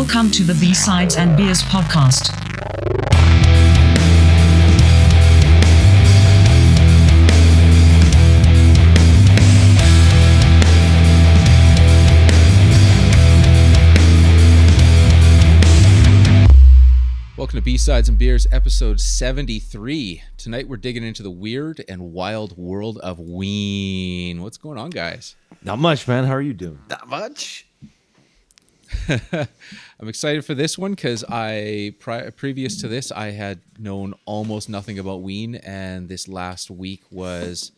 Welcome to the B-Sides and Beers podcast. Welcome to B-Sides and Beers, episode 73. Tonight we're digging into the weird and wild world of Ween. What's going on, guys? Not much, man. How are you doing? Not much. I'm excited for this one because I, pri- previous to this, I had known almost nothing about Ween, and this last week was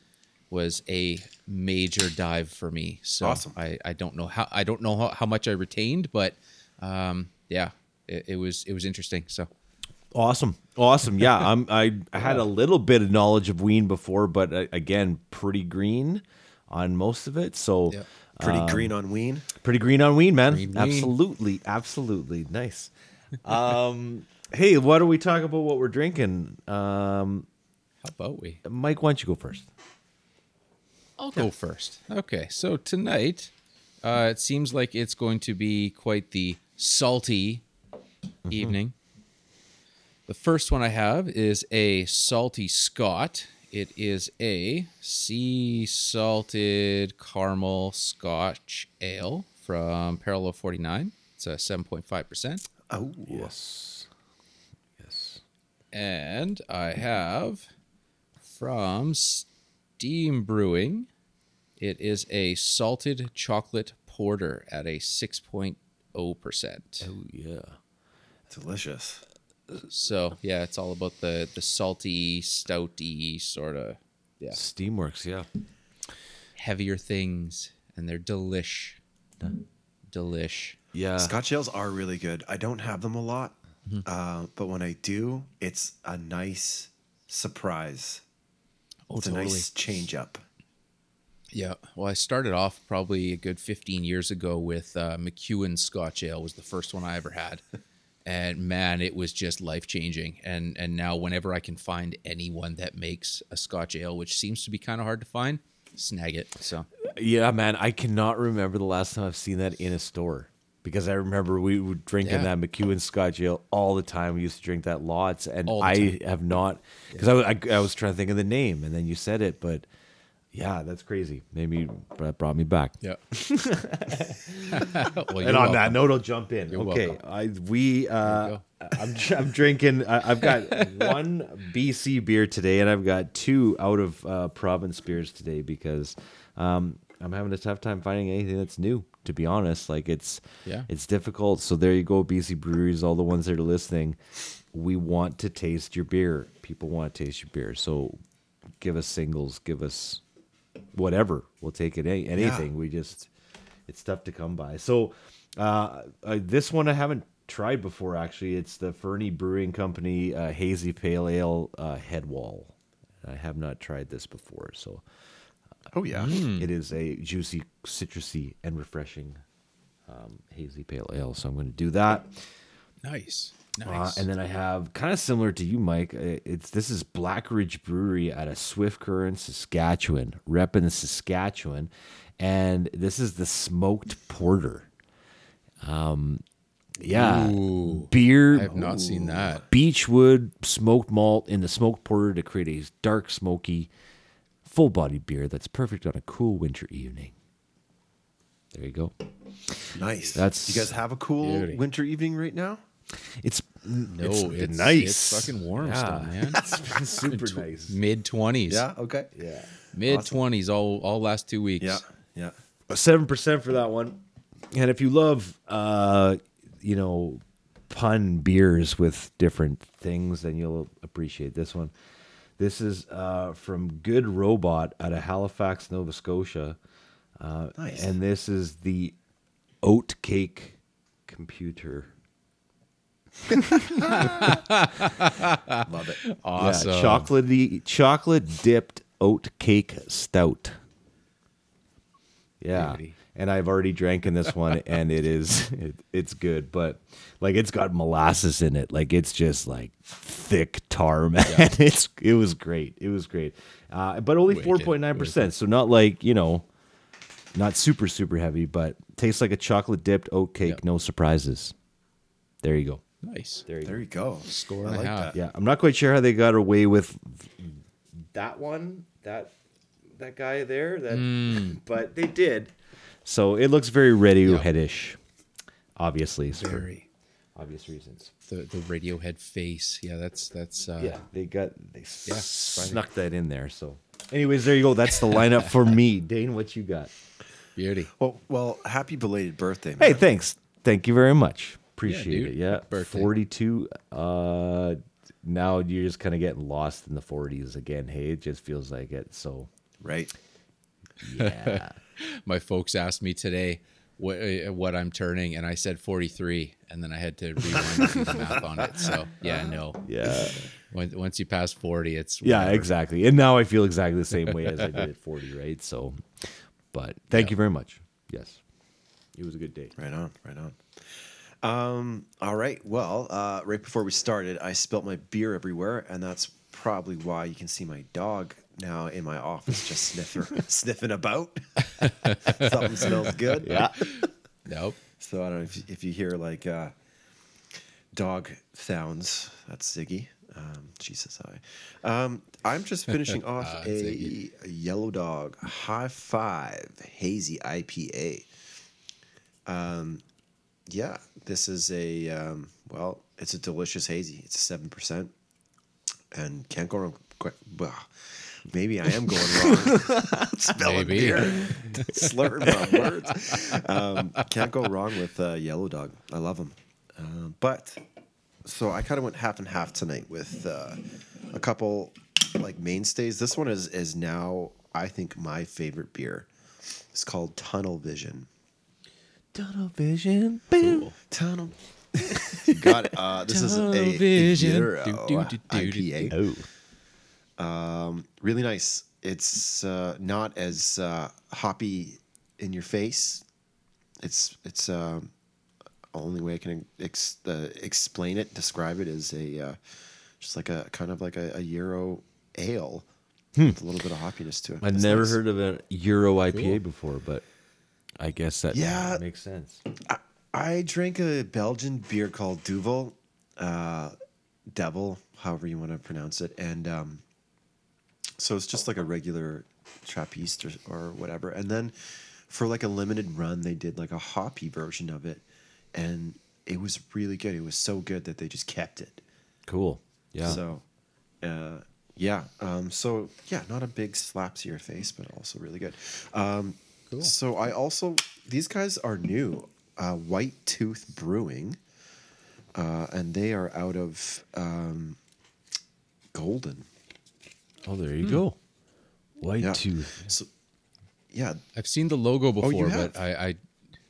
was a major dive for me. So Awesome. I, I don't know how I don't know how, how much I retained, but um, yeah, it, it was it was interesting. So Awesome, awesome. Yeah, I'm. I, I had a little bit of knowledge of Ween before, but uh, again, pretty green on most of it. So Yeah. Pretty Um, green on Ween. pretty green on Ween, man. Green Ween. absolutely, absolutely nice. Um, hey, why don't we talk about what we're drinking? Um, how about we? Mike, why don't you go first? I'll go first. Okay, so tonight, uh, it seems like it's going to be quite the salty evening. The first one I have is a salty Scot. It is a sea salted caramel Scotch ale from Parallel 49. It's a 7.5%. Oh, Yes, yes. And I have from Steam Brewing, it is a salted chocolate porter at a 6.0%. Oh yeah. delicious. So, yeah, it's all about the the salty, stouty sort of yeah, Steamworks, yeah. heavier things and they're delish. Delish. Yeah. Scotch ales are really good. I don't have them a lot, Mm-hmm. uh, but when I do, it's a nice surprise. Oh, It's a nice change up. Yeah. Well, I started off probably a good 15 years ago with uh, McEwan Scotch Ale was the first one I ever had. and man, it was just life changing. And and now whenever I can find anyone that makes a Scotch Ale, which seems to be kind of hard to find, snag it. So Yeah, man, I cannot remember the last time I've seen that in a store because I remember we were drinking Yeah. that McEwan Scotch Ale all the time. We used to drink that lots, and I have not because I, I, I was trying to think of the name, and then you said it, but yeah, that's crazy. Maybe that brought me back. yeah. well, And on that note, I'll jump in. You're okay, welcome. I we uh, I'm I'm drinking. I, I've got one BC beer today, and I've got two out of uh, province beers today because um, I'm having a tough time finding anything that's new. To be honest, like it's Yeah. it's difficult. So there you go, BC breweries, all the ones that are listening. We want to taste your beer. People want to taste your beer. So give us singles, give us whatever. We'll take it. Any, anything. We just it's tough to come by. So uh, uh, this one I haven't tried before. Actually, it's the Fernie Brewing Company uh, Hazy Pale Ale uh, Headwall. I have not tried this before, so Oh yeah. it is a juicy, citrusy, and refreshing um, hazy pale ale. So I'm going to do that. nice. Uh, and then I have kind of similar to you, Mike. uh, It's this is Black Bridge Brewery out of Swift Current, Saskatchewan, repping in Saskatchewan, and this is the smoked porter. Um, yeah, Ooh, beer. I have not seen that. Beechwood smoked malt in the smoked porter to create a dark, smoky, full-bodied beer that's perfect on a cool winter evening. There you go. Nice. That's- you guys have a cool Beauty. winter evening right now. It's No, it's, it's, nice. It's fucking warm Yeah. still, man. It's been super nice. Mid 20s. Yeah. Okay. Yeah. Mid 20s all all last two weeks. Yeah. Yeah. seven percent for that one. And if you love, uh, you know, pun beers with different things, then you'll appreciate this one. This is uh, from Good Robot out of Halifax, Nova Scotia, uh, Nice. and this is the oat cake computer. Love it. Awesome. Yeah, chocolatey, chocolate dipped oat cake stout. Yeah, Beauty. and I've already drank in this one, and it is it, it's good, but like it's got molasses in it, like it's just like thick tar, man. It's it was great, it was great, uh, but only four point nine percent, so not like you know, not super super heavy, but tastes like a chocolate dipped oat cake. Yep. No surprises. There you go. Nice. There you There go. you go. Score I and a like half. that. Yeah, I'm not quite sure how they got away with that one, that that guy there, that, but they did. So it looks very Radioheadish, obviously, for Very. obvious reasons. The the Radiohead face. Yeah, that's that's. Uh, Yeah, they got they Yeah, snuck that in there. So, anyways, there you go. That's the lineup for me. Dane, what you got? Beauty. Well, well, happy belated birthday, man. Hey, thanks. Thank you very much. Appreciate dude. it. Yeah, Birthday. 42. Uh, now you're just kind of getting lost in the 40s again. Hey, it just feels like it. So, Right. yeah. My folks asked me today what uh, what I'm turning, and I said 43, and then I had to rewind and do the math on it. So yeah, no. yeah. Once you pass 40, it's Yeah, exactly. And now I feel exactly the same way as I did at 40, right? So, but thank you very much. Yes. It was a good day. Right on, right on. Um, all right. Well, uh, right before we started, I spilt my beer everywhere, and that's probably why you can see my dog now in my office just sniffing sniffing about. Something smells good. Yeah. Nope. So I don't know if, if you hear like uh, dog sounds. That's Ziggy. Um, Jesus, I. Um, I'm just finishing off Ah, a, a Yellow Dog High Five Hazy IPA. Um, yeah, this is a um, well, it's a delicious hazy. It's a seven percent, and can't go wrong. quite- Well, maybe I am going wrong. Spelling Maybe. beer, slurring my words. Um, can't go wrong with uh, Yellow Dog. I love them, uh, but so I kind of went half and half tonight with uh, a couple like mainstays. This one is is now I think my favorite beer. It's called Tunnel Vision. Tunnel vision. Cool. Tunnel. Got it. Uh, this is a, Tunnel a vision. Euro Do, do, do, do, do, IPA. Oh. Really nice. It's uh, not as uh, hoppy in your face. It's it's um, only way I can ex- uh, explain it, describe it is a uh, just like a kind of like a, a Euro ale with a little bit of hoppiness to it. I've It's never nice. heard of a Euro IPA Cool. before, but I guess that Yeah. makes sense. I drank a Belgian beer called Duvel, uh, Devil, however you want to pronounce it, and um, so it's just like a regular Trappist or, or whatever. And then for like a limited run, they did like a hoppy version of it, and it was really good. It was so good that they just kept it. Cool. Yeah. So, uh, yeah. Um, so yeah, not a big slap to your face, but also really good. Um, Cool. So I also these guys are new, uh, White Tooth Brewing, uh, and they are out of um, Golden. oh, there you go. White Yeah. tooth. So yeah, I've seen the logo Oh, before, you but? I, I,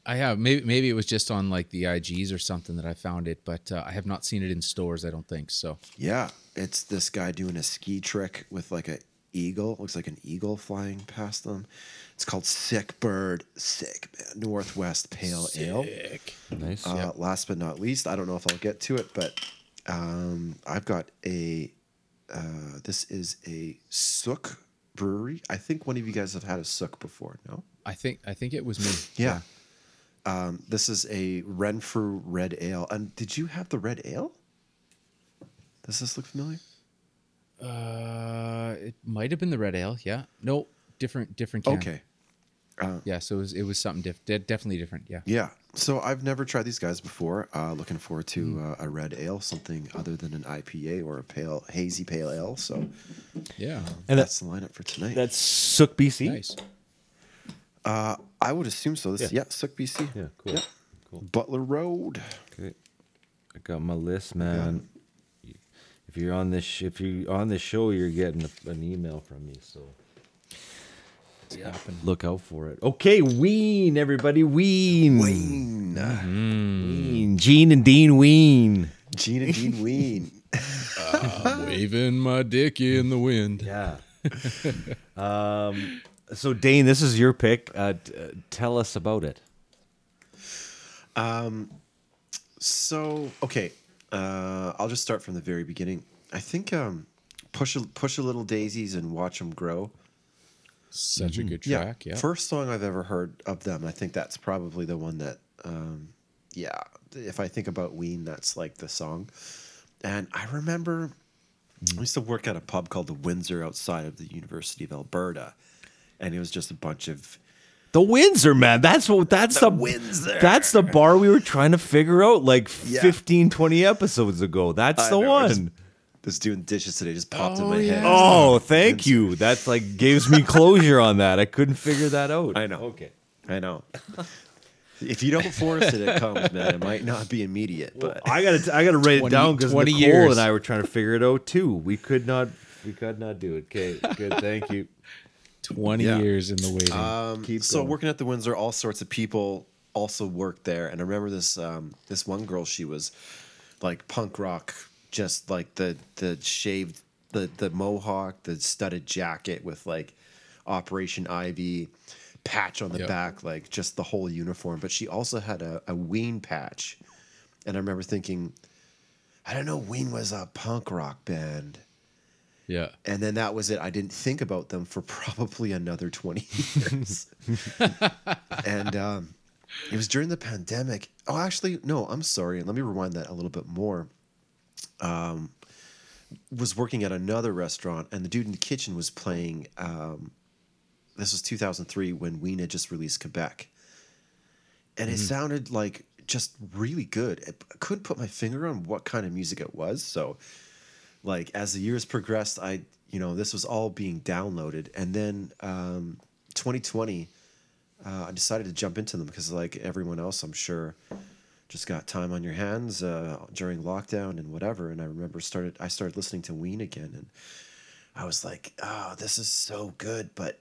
I have. Maybe maybe it was just on like the IGs or something that I found it, but uh, I have not seen it in stores. I don't think so. yeah, it's this guy doing a ski trick with like a eagle. Looks like an eagle flying past them. It's called Sick Bird, Sick man, Northwest Pale Ale. Nice. Uh, Last but not least, I don't know if I'll get to it, but um, I've got a. Uh, this is a Sooke brewery. I think one of you guys have had a Sooke before. No. I think I think it was me. Yeah. Um, this is a Renfrew Red Ale. And did you have the Red Ale? Does this look familiar? Uh, it might have been the red ale. Yeah. No, different different can. Okay. Yeah. So it was it was something diff- de- definitely different. Yeah. Yeah. So I've never tried these guys before. Uh, looking forward to Hmm. uh, a red ale, something other than an IPA or a pale hazy pale ale. So Yeah. And that's the lineup for tonight. That's Sooke BC. Nice. Uh, I would assume so. This, yeah, Sooke BC. Yeah, cool. Yeah. Cool. Butler Road. Okay. I got my list, man. If you're on this, sh- if you're on this show, you're getting a, an email from me. So It's happened. look out for it. Okay, Ween, everybody, Ween, Ween. Ween, Gene and Dean Ween. Gene and Dean Ween. I'm waving my dick in the wind. Yeah. um. So Dane, this is your pick. Uh, t- uh, tell us about it. Um. So okay, uh, I'll just start from the very beginning. I think um, push a, push a little daisies and watch them grow. Such a good track. Yeah. First song I've ever heard of them. I think that's probably the one that, um, yeah, if I think about Ween, that's like the song. And I remember I used to work at a pub called the Windsor outside of the University of Alberta, and it was just a bunch of The Windsor, man. That's what that's the, Windsor. That's the bar we were trying to figure out like Yeah. 15, 20 episodes ago. That's I the remember just- one. Just doing dishes today just popped in Oh, my head. Oh, thank you. That's like gives me closure on that. I couldn't figure that out. I know. Okay. I know. if you don't force it, it comes, man. It might not be immediate, but I gotta I gotta write it down because 20 Nicole years. and I were trying to figure it out too. We could not we could not do it. Okay, good. Thank you. 20 Yeah. years in the waiting. Um, Keep so going. working at the Windsor, all sorts of people also worked there, and I remember this um, this one girl. She was like punk rock, just like the the shaved the the mohawk, the studded jacket with like Operation Ivy patch on the Yep. back, like just the whole uniform. But she also had a, a Ween patch, and I remember thinking, I don't know, Ween was a punk rock band. Yeah. And then that was it. I didn't think about them for probably another 20 years. and um, it was during the pandemic. Oh, actually, no, I'm sorry. Let me rewind that a little bit more. Um, was working at another restaurant, and the dude in the kitchen was playing. Um, this was 2003 when Weena just released Quebec. And it sounded like just really good. I couldn't put my finger on what kind of music it was. So, like as the years progressed i you know this was all being downloaded. And then um 2020 uh, i decided to jump into them because like everyone else i'm sure just got time on your hands uh, during lockdown and whatever. And i remember started i started listening to ween again and i was like oh this is so good. But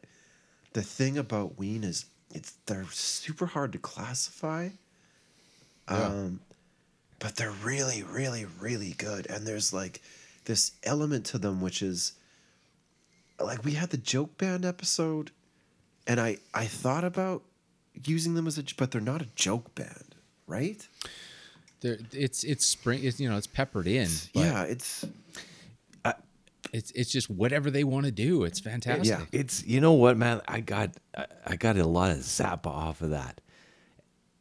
the thing about ween is it's they're super hard to classify. Um but they're really really really good. And there's like this element to them which is like we had the joke band episode and i i thought about using them as a but they're not a joke band right There, it's it's spring. It's you know it's peppered in. But yeah it's It's it's just whatever they want to do. It's fantastic. Yeah. It's you know what, man. I got I, I got a lot of Zappa off of that,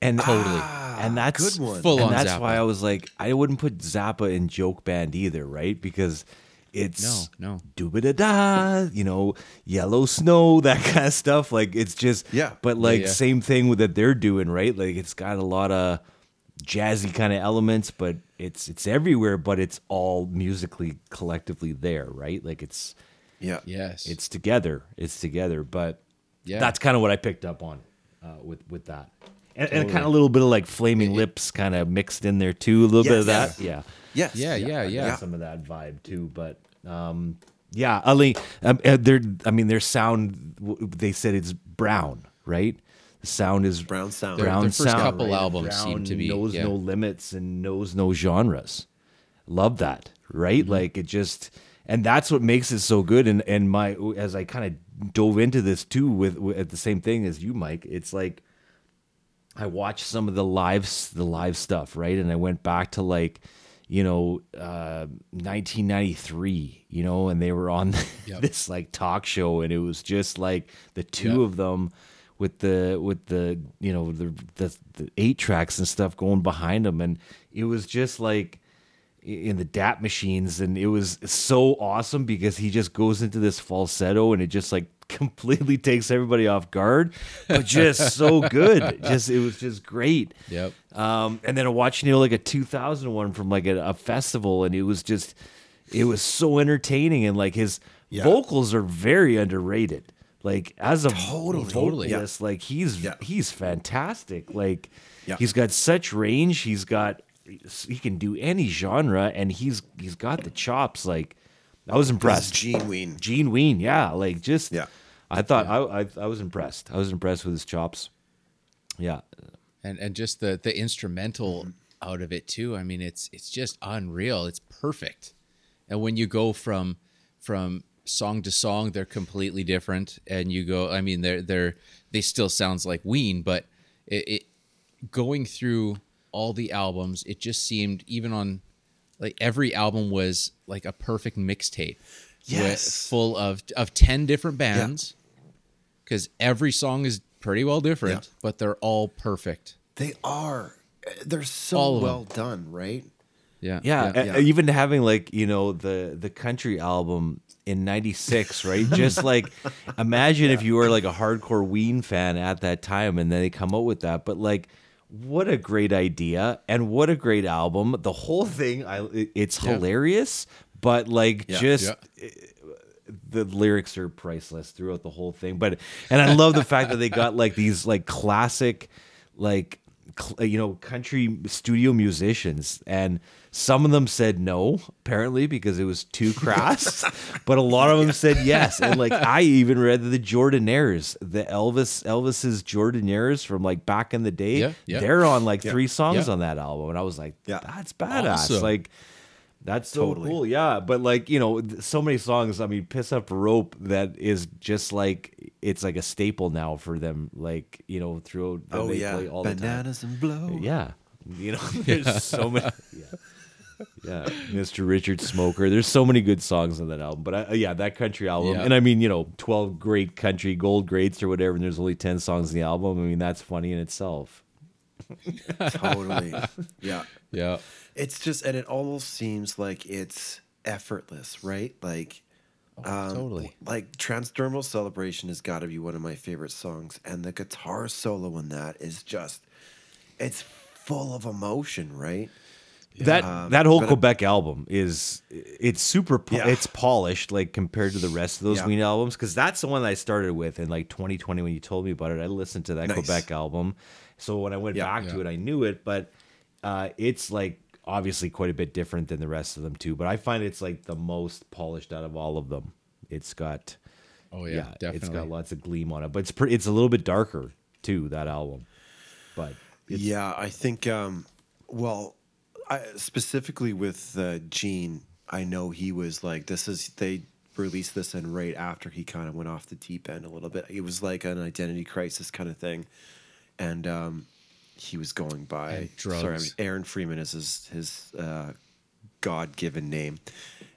and Totally. and that's good one. Full and on that's Zappa. why I was like, I wouldn't put Zappa in joke band either, right? Because it's No, no. dooba da da, you know, yellow snow, that kind of stuff. Like it's just Yeah. But like yeah. same thing with that they're doing, right? Like it's got a lot of jazzy kind of elements, but it's it's everywhere, but it's all musically collectively there, right? Like it's yeah Yes. it's together. It's together. But Yeah. that's kind of what I picked up on uh, with with that, and, and kind of a little bit of like flaming lips kind of mixed in there too. A little bit of that. Yeah. yes Yeah, yeah, I yeah. got Some of that vibe too, but um, yeah, ali mean, um, uh, their I mean their sound they said it's brown, right? The sound is brown sound Their- brown their first sound. couple right? albums seem to be- knows yeah. no limits and knows no genres. Love that, right? Mm-hmm. Like it just, and that's what makes it so good. And and my as I kind of dove into this too with, with at the same thing as you, Mike. It's like I watched some of the lives, the live stuff, right? And I went back to like, you know, uh, 1993, you know, and they were on Yep. this like talk show, and it was just like the two Yep. of them with the with the you know the, the the eight tracks and stuff going behind them, and it was just like in the DAT machines, and it was so awesome because he just goes into this falsetto, and it just like completely takes everybody off guard, but just so good. Just it was just great. Yep. Um, and then watching you know like a 2001 from like a, a festival, and it was just it was so entertaining, and like his Yeah. vocals are very underrated. Like as a Totally. vocalist, like he's Yeah. he's fantastic. Like Yeah. he's got such range. He's got he can do any genre, and he's he's got the chops. Like I was impressed. gene ween Gene Ween, yeah, like just Yeah. I thought I, I I was impressed. I was impressed with his chops. Yeah, and and just the the instrumental out of it too. I mean, it's it's just unreal. It's perfect. And when you go from from song to song, they're completely different. And you go, I mean, they're they're they still sounds like Ween, but it, it going through all the albums, it just seemed even on like every album was like a perfect mixtape. with- Yes. full of of ten different bands. Because every song is pretty well different, Yeah. but they're all perfect. They are. they're so All of well done, right? Yeah. Yeah, Yeah. a- even having like you know the the country album in '96, right? Just like imagine if you were like a hardcore Ween fan at that time, and then they come out with that. But like, what a great idea, and what a great album! The whole thing, I it's Yeah. hilarious, but like Yeah. just Yeah. Eh, the lyrics are priceless throughout the whole thing. But and I love the fact that they got like these like classic, like you know, country studio musicians, and some of them said no, apparently because it was too crass, but a lot of them said yes. And like I even read the Jordanaires, the Elvis Elvis's Jordanaires from like back in the day. Yeah, yeah. They're on like three songs Yeah. on that album, and I was like, Yeah. that's badass. Awesome. Like. That's so Totally. cool, yeah. But like you know, so many songs. I mean, "Piss Up a Rope" that is just like it's like a staple now for them. Like you know, throughout Oh they yeah, play all the time. bananas and blow. Yeah, you know, there's so many. Yeah. yeah, Mr. Richard Smoker. There's so many good songs on that album. But I, yeah, that country album, Yeah. and I mean, you know, 12 great country gold greats or whatever, and there's only 10 songs in the album. I mean, that's funny in itself. totally. Yeah. Yeah. It's just, and it almost seems like it's effortless, right? Like, um, totally. Like Transdermal Celebration has got to be one of my favorite songs, and the guitar solo in that is just, it's full of emotion, right? That Um, that whole but- Quebec album is it's super po- Yeah. it's polished like compared to the rest of those Yeah. Ween albums because that's the one that I started with in like 2020 when you told me about it. I listened to that Nice. Quebec album, so when I went Yeah. back to it, I knew it, but uh, it's like obviously quite a bit different than the rest of them too. But I find it's like the most polished out of all of them. It's got Oh yeah, yeah, definitely. it's got lots of gleam on it, but it's pretty. It's a little bit darker too that album, but yeah, I think. Um, well, I, specifically with uh, Gene, I know he was like, "This is they released this and right after he kind of went off the deep end a little bit. It was like an identity crisis kind of thing, and um, he was going by And Sorry, I drugs. mean, Aaron Freeman is his his uh, God given name.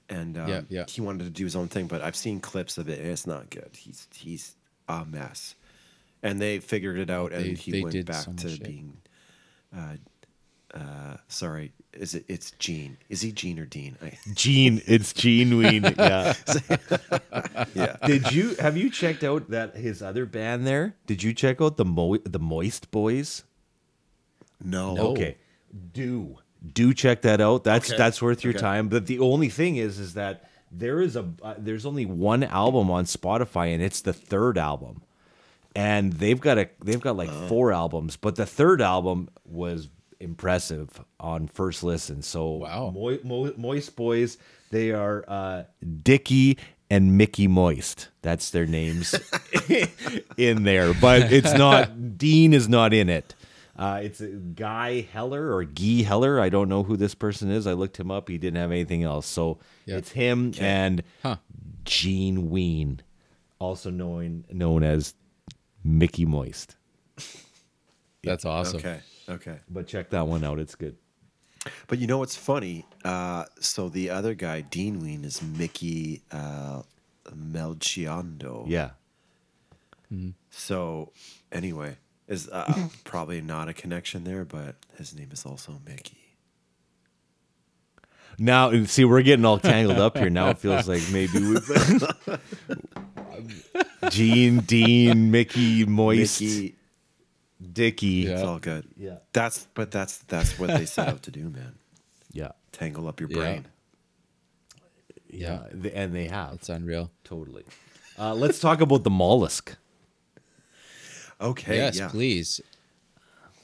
And um, Yeah, yeah. he wanted to do his own thing, but I've seen clips of it, and it's not good. He's he's a mess, and they figured it out, and They- he they went back to shit. being. Uh, uh, sorry, is it? It's Gene. Is he Gene or Dean? I, Gene, it's Gene Ween. Yeah. yeah. Did you have you checked out that his other band there? Did you check out the Mo- the Moist Boys? No. Okay, do do check that out. That's Okay. that's worth your Okay. time. But the only thing is, is that there is a uh, there's only one album on Spotify, and it's the third album, and they've got a they've got like four albums, but the third album was impressive on first listen. So Wow. Mo- Mo- Moist Boys, they are uh, Dickie and Mickey Moist. That's their names in there, but it's not. Dean is not in it. Uh, it's a Guy Heller or Guy Heller. I don't know who this person is. I looked him up. He didn't have anything else. So Yeah. it's him and Huh. Gene Ween, also known known as Mickey Moist. That's awesome. Okay. Okay. But check that one out. It's good. But you know what's funny? Uh, so the other guy, Dean Ween, is Mickey uh, Melchiondo. Yeah. So anyway, is uh, probably not a connection there, but his name is also Mickey. Now, see, we're getting all tangled up here. Now it feels like maybe we. Gene, Dean, Mickey, Moist, Mickey, Dickie. Yeah. it's all good. Yeah. That's but that's that's what they set out to do, man. Yeah. Tangle up your Yeah. brain. Yeah. th- And they have. It's unreal. Totally. Uh, let's talk about the mollusk. Okay. yes, yeah. please.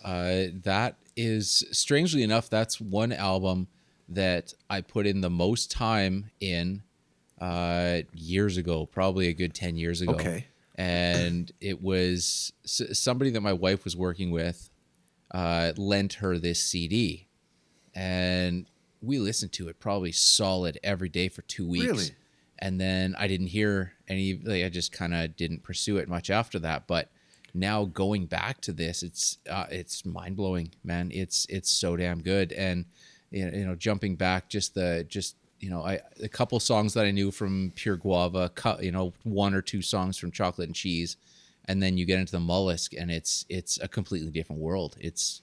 Uh, that is strangely enough, that's one album that I put in the most time in uh, years ago, probably a good ten years ago. Okay. and it was s- somebody that my wife was working with uh, lent her this CD, and we listened to it probably solid every day for two weeks. Really? And then I didn't hear any. Like, I just kind of didn't pursue it much after that. But now going back to this, it's uh, it's mind blowing, man. It's it's so damn good. And you know, jumping back, just the just you know, I a couple songs that I knew from Pure Guava, you know, one or two songs from Chocolate and Cheese, and then you get into the Mollusk, and it's it's a completely different world. It's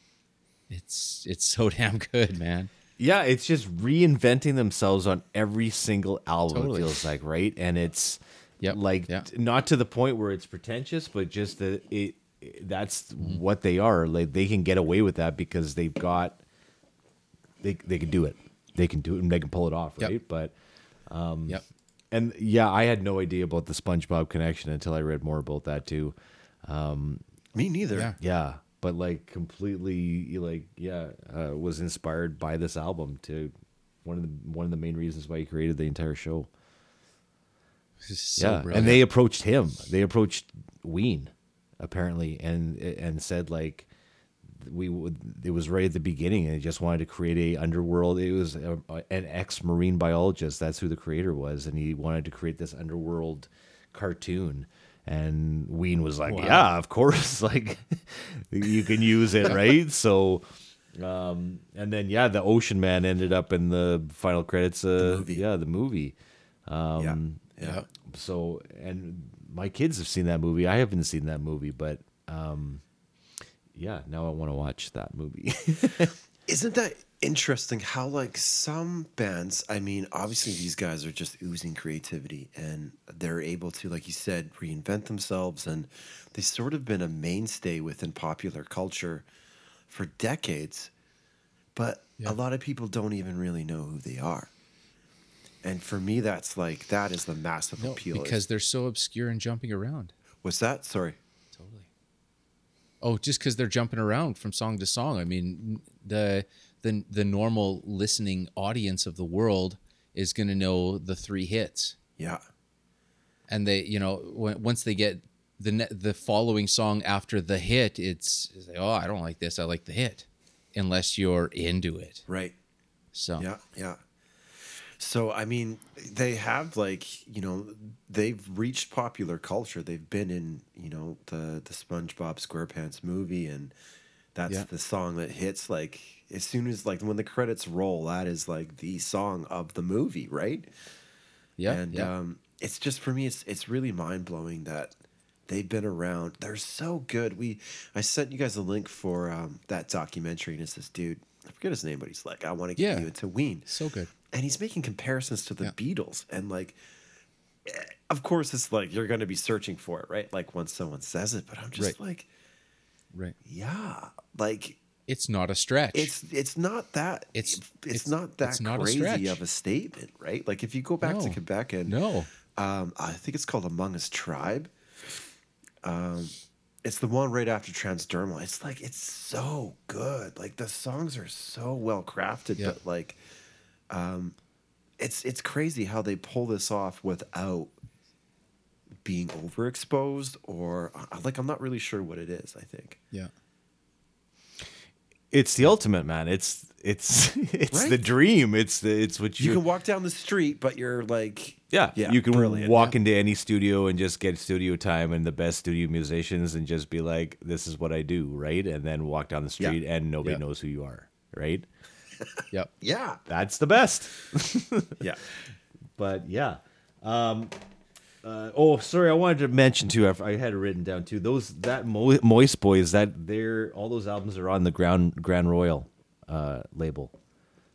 it's it's so damn good, man. Yeah, it's just reinventing themselves on every single album. Totally. It feels like right, and it's Yep, like yeah. not to the point where it's pretentious, but just that it. That's Mm-hmm. what they are. Like they can get away with that because they've got. They they can do it. They can do it and they can pull it off, Yep. right? But um, Yep. and yeah, I had no idea about the SpongeBob connection until I read more about that too. Um me neither. Yeah. Yeah, but like completely, like yeah, uh, was inspired by this album to one of the one of the main reasons why he created the entire show. So yeah, brilliant. and they approached him. They approached Ween, apparently, and and said like we would. It was right at the beginning, and he just wanted to create a underworld. It was a, an ex marine biologist. That's who the creator was, and he wanted to create this underworld cartoon. And Ween was like, Wow. "Yeah, of course, like you can use it, right?" So, um, and then yeah, the Ocean Man ended up in the final credits. Uh, movie. Yeah, the movie. yeah. Yeah. Yeah. So, and my kids have seen that movie. I haven't seen that movie, but um, yeah, now I want to watch that movie. Isn't that interesting how like some bands, I mean, obviously these guys are just oozing creativity and they're able to, like you said, reinvent themselves and they've sort of been a mainstay within popular culture for decades. But Yeah. a lot of people don't even really know who they are. And for me, that's like that is the massive No, appeal. because they're so obscure and jumping around. what's that? Sorry. Totally. Oh, just because they're jumping around from song to song. I mean, the the the normal listening audience of the world is going to know the three hits, Yeah. and they, you know, once they get the ne- the following song after the hit, it's, it's like, oh, I don't like this. I like the hit, unless you're into it. Right. So Yeah, yeah. So I mean, they have like you know they've reached popular culture. They've been in you know the the SpongeBob SquarePants movie, and that's Yeah. the song that hits like as soon as like when the credits roll. That is like the song of the movie, right? yeah, and yeah. um, it's just for me, it's it's really mind blowing that they've been around. They're so good. We I sent you guys a link for um, that documentary, and it's this dude. I forget his name, but he's like, I want to get Yeah. you into Ween so good. And he's making comparisons to the Yeah. Beatles and like eh, of course it's like you're going to be searching for it right like once someone says it but I'm just Right. like Right. yeah like It's not a stretch. it's it's not that It's- it's, it's- not that it's not crazy stretch. of a statement right like if you go back to Quebec and no. um, I think it's called Among His Tribe. Um, it's the one right after Transdermal. It's like it's so good. Like the songs are so well crafted, Yeah. but like, um, it's it's crazy how they pull this off without being overexposed or uh, like I'm not really sure what it is. I think. Yeah. it's the ultimate, man. It's it's it's the dream. It's the it's what You you, can walk down the street, but you're like, yeah, yeah, you can brilliant. walk into any studio and just get studio time and the best studio musicians and just be like, this is what I do, right? And then walk down the Yeah. street and nobody Yeah. knows who you are, right? Yep. yeah, That's the best. yeah. but yeah. Um, uh, oh, sorry. I wanted to mention too. I, I had it written down too. Those that Mo- Moist Boys. That they're all those albums are on the Ground Grand Royal uh, label.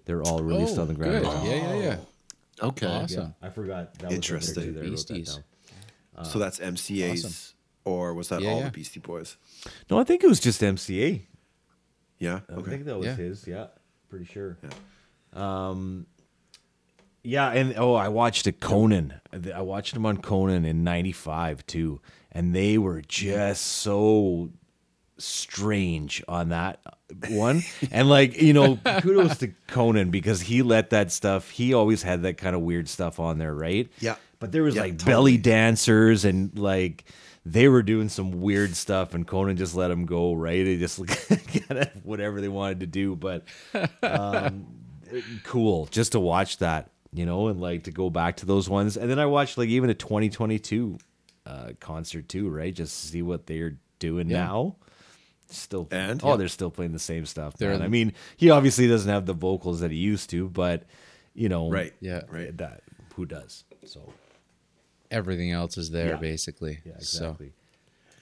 They're all released Oh, on the Grand good. Royal. Yeah, yeah, yeah. Okay. Awesome. I forgot. That was there, Interesting. too, that I that Beasties. so that's MCA's, awesome. or was that Yeah, all yeah. the Beastie Boys? No, I think it was just MCA. Yeah. Okay. I think that was Yeah. his. Yeah, pretty sure. Yeah. Um, yeah, and oh, I watched a Conan. I watched them on Conan in '95 too, and they were just so strange on that one. and like you know, kudos to Conan because he let that stuff. He always had that kind of weird stuff on there, right? Yeah. But there was Yeah, like totally. belly dancers and like they were doing some weird stuff, and Conan just let them go. Right? They just kind of whatever they wanted to do, but um, cool just to watch that, you know, and like to go back to those ones. And then I watched like even a 2022 uh, concert too, right? Just to see what they're doing Yeah. now. Still, And? oh, Yeah. they're still playing the same stuff. They're- man. I mean, he obviously doesn't have the vocals that he used to, but you know, Right. Yeah. Right. That who does? So Everything else is there Yeah. basically. yeah, So exactly.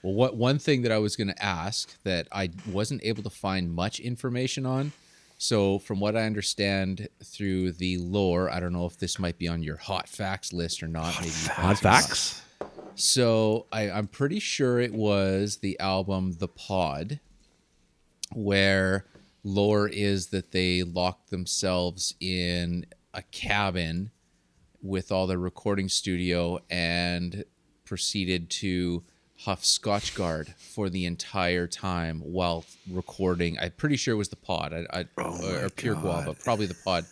Well, what one thing that I was going to ask that I wasn't able to find much information on. So, from what I understand through the lore, I don't know if this might be on your hot facts list or not. Maybe you Hot some- facts. So, I, I'm pretty sure it was the album The Pod, where lore is that they locked themselves in a cabin with all their recording studio and proceeded to huff Scotchgard for the entire time while recording. I'm pretty sure it was the pod, I, I, oh or, or Pure Guava, probably the pod,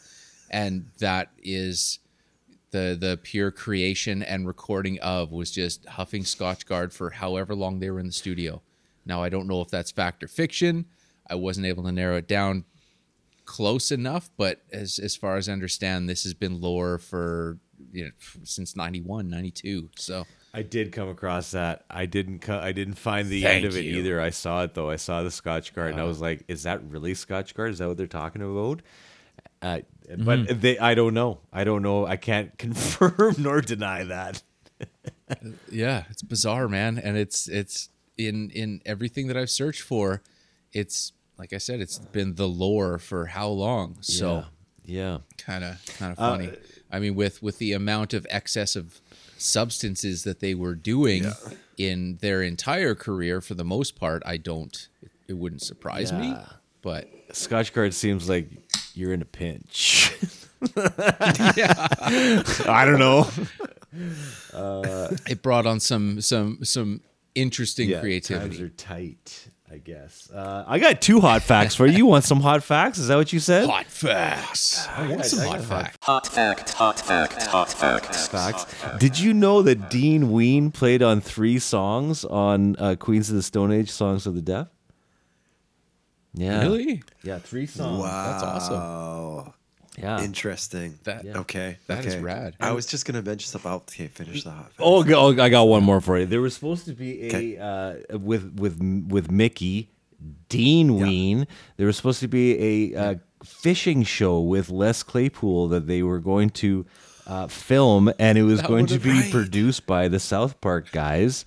and that is the the pure creation and recording of was just huffing Scotchgard for however long they were in the studio. Now I don't know if that's fact or fiction. I wasn't able to narrow it down close enough, but as as far as I understand, this has been lore for you know since 91, 92. So I did come across that. I didn't. Co- I didn't find the Thank end of it you. either. I saw it though. I saw the Scotchgard, and I was like, "Is that really Scotchgard? Is that what they're talking about?" Uh, but they, I don't know. I don't know. I can't confirm nor deny that. yeah, it's bizarre, man, and it's it's in in everything that I've searched for, it's like I said, it's been the lore for how long? So yeah, kind of kind of funny. I mean, with with the amount of excess of substances that they were doing in their entire career, for the most part, I don't. It wouldn't surprise me, but Scotchgard seems like you're in a pinch. Yeah, I don't know. it brought on some some some interesting Times creativity. are tight. I guess. Uh, I got two hot facts for you. You want some hot facts? Is that what you said? Hot facts. I want some hot facts. Hot fact, hot fact, hot fact. facts. Did you know that Dean Ween played on three songs on uh, Queens of the Stone Age Songs of the Deaf? Yeah. Really? Yeah, three songs. That's awesome. Yeah. interesting. That- Yeah. okay, That is okay. rad. I was just gonna mention something. I'll okay, finish the hot. Oh, g- oh, I got one more for you. There was supposed to be a Okay. uh, with with with Mickey, Dean Ween. There was supposed to be a uh, fishing show with Les Claypool that they were going to uh, film, and it was That going to be Right. produced by the South Park guys.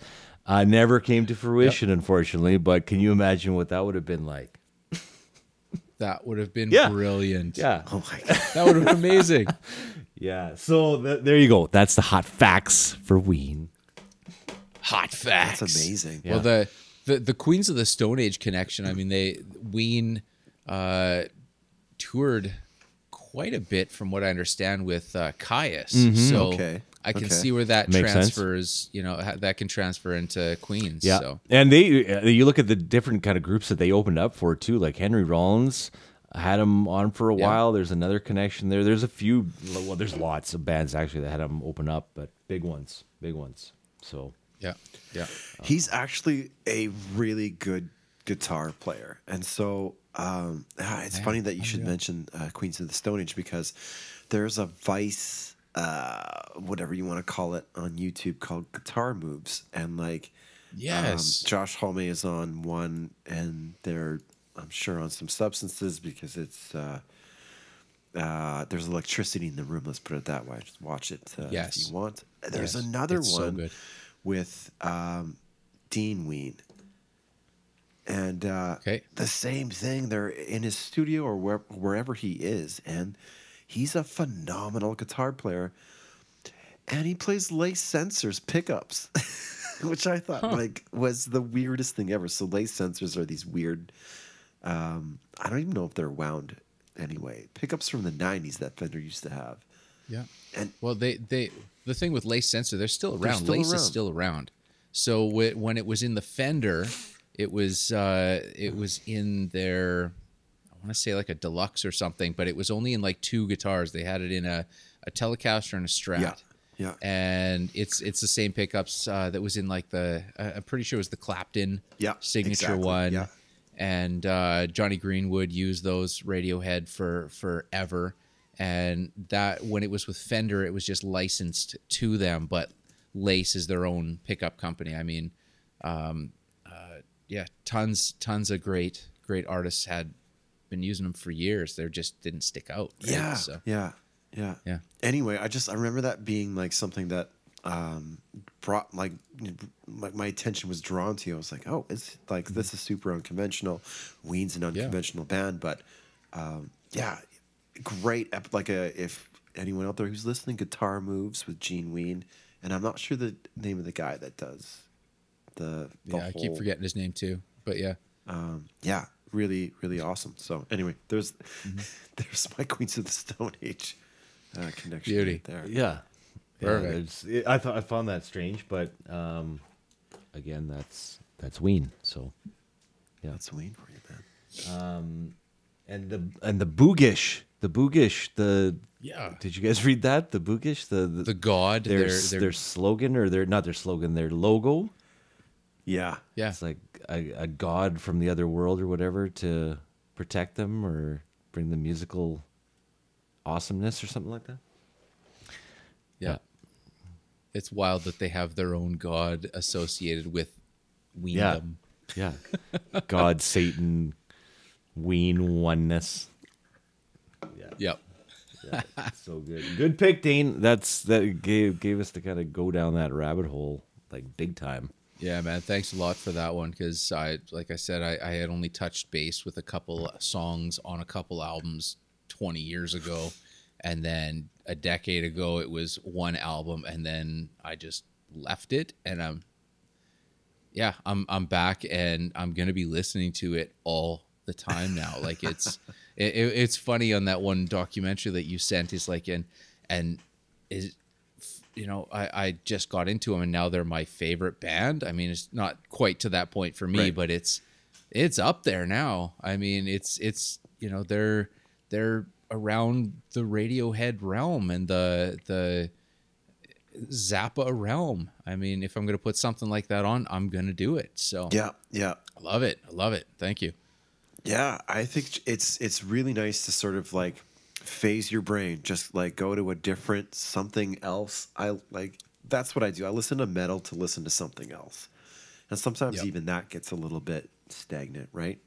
Uh, never came to fruition, unfortunately. But can you imagine what that would have been like? That would have been Yeah. brilliant. Yeah, Oh my god. That would have been amazing. yeah. So th- there you go. That's the hot facts for Ween. Hot facts. That's amazing. Well, the, the the Queens of the Stone Age connection. I mean, they Ween uh, toured quite a bit, from what I understand, with uh, Kyuss. So Okay, I can okay. see where that Makes sense. transfers. You know, that can transfer into Queens. Yeah, So and they uh, you look at the different kind of groups that they opened up for too. Like Henry Rollins had him on for a Yeah. while. There's another connection there. There's a few. Well, there's lots of bands actually that had him open up, but big ones, big ones. So yeah, yeah. He's actually a really good guitar player, and so um, ah, it's funny that you should mention uh, Queens of the Stone Age because there's a Vice, uh, whatever you want to call it, on YouTube called Guitar Moves, and like, Yes. um, Josh Homme is on one, and they're I'm sure on some substances because it's. Uh, uh, there's electricity in the room. Let's put it that way. Just watch it uh, Yes. if you want. There's Yes. another It's one good. with um, Dean Ween. And uh, Okay. the same thing. They're in his studio or where, wherever he is, and he's a phenomenal guitar player. And he plays lace sensors pickups, which I thought like was the weirdest thing ever. So lace sensors are these weird. Um, I don't even know if they're wound anyway. Pickups from the '90s that Fender used to have. Yeah. And Well, they they the thing with lace sensor, they're still around. still lace around. is still around. So when it was in the Fender, it was uh, it was in their want to say like a deluxe or something, but it was only in like two guitars. They had it in a a Telecaster and a Strat. Yeah, yeah. And it's it's the same pickups uh, that was in like the uh, I'm pretty sure it was the Clapton Yeah, signature exactly, one. yeah. And uh, Jonny Greenwood used those Radiohead for forever. And that when it was with Fender, it was just licensed to them, but Lace is their own pickup company. I mean, um, uh, yeah, tons tons of great great artists had been using them for years. They just didn't stick out. right? Yeah, So yeah, yeah, Yeah. Anyway, I just I remember that being like something that um, brought like my, my attention was drawn to. I was like, oh, it's like this is super unconventional. Ween's an unconventional band, but um, yeah, great. Like a if anyone out there who's listening, guitar moves with Gene Ween, and I'm not sure the name of the guy that does the. the Yeah, I keep forgetting his name too. But yeah. um, yeah, really, really awesome. So anyway, there's Mm-hmm. there's my Queens of the Stone Age uh, connection Beauty. right there. Yeah. Yeah, Perfect. it's- it- I thought I found that strange, but um, again, that's that's Ween. So, yeah. That's Wayne for you, man. Um, and the and the Boognish, the Boognish, the Yeah. Did you guys read that? The Boognish, the the, The God, their their, their, their slogan or their not their slogan, their logo. Yeah, yeah. It's like a, a god from the other world or whatever to protect them or bring the musical awesomeness or something like that. Yeah. It's wild that they have their own god associated with Yeah. Weendom. Yeah. God, Satan, Ween, oneness. Yeah. Yep. Yeah, so good. Good pick, Dane. That's that gave gave us to kind of go down that rabbit hole like big time. Yeah, man. Thanks a lot for that one because I, like I said, I, I had only touched base with a couple songs on a couple albums 20 years ago. And then a decade ago, it was one album. And then I just left it. And I'm, yeah, I'm, I'm back and I'm to be listening to it all the time now. Like it's, it, it- it's funny on that one documentary that you sent is like, and, and is, you know, I, I just got into them and now they're my favorite band. I mean, it's not quite to that point for me, Right. but it's it's up there now. I mean, it's it's you know, they're they're around the Radiohead realm and the the Zappa realm. I mean, if I'm gonna put something like that on, I'm gonna do it. So yeah, yeah, I love it. I love it. Thank you. yeah. I think it's it's really nice to sort of like phase your brain, just like go to a different something else. I like that's what I do. I listen to metal to listen to something else, and sometimes Yep. even that gets a little bit stagnant, right?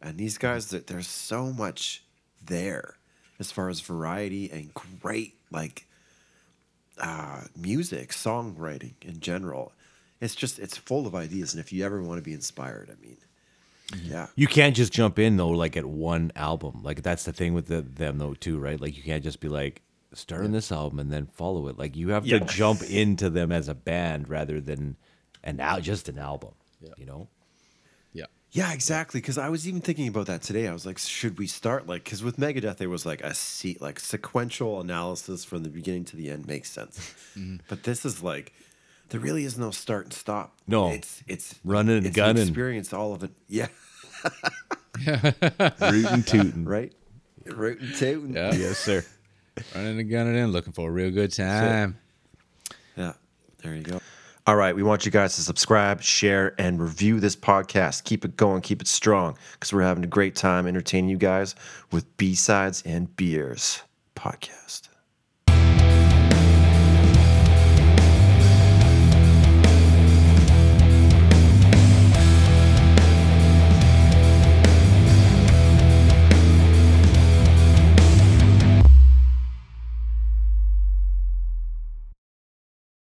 And these guys, that there's so much there as far as variety and great like uh, music, songwriting in general. It's just it's full of ideas, and if you ever want to be inspired, I mean, yeah, You can't just jump in though, like at one album. Like that's the thing with the, them though too, right? Like you can't just be like start on this album and then follow it. Like you have Yeah. to jump into them as a band rather than an out just an album. You know? Yeah. yeah, exactly. Because I was even thinking about that today. I was like, should we start like because with Megadeth there was like a se- like sequential analysis from the beginning to the end makes sense, mm-hmm. but this is like. There really is no start and stop. No. it's it's Running and it's gunning. An experience all of it. Yeah, Rootin' tootin'. right. Rootin' tootin'. Yeah. Yes, sir. Running and gunning in, looking for a real good time. Yeah, there you go. All right, we want you guys to subscribe, share, and review this podcast. Keep it going, keep it strong, because we're having a great time entertaining you guys with B sides and beers podcast.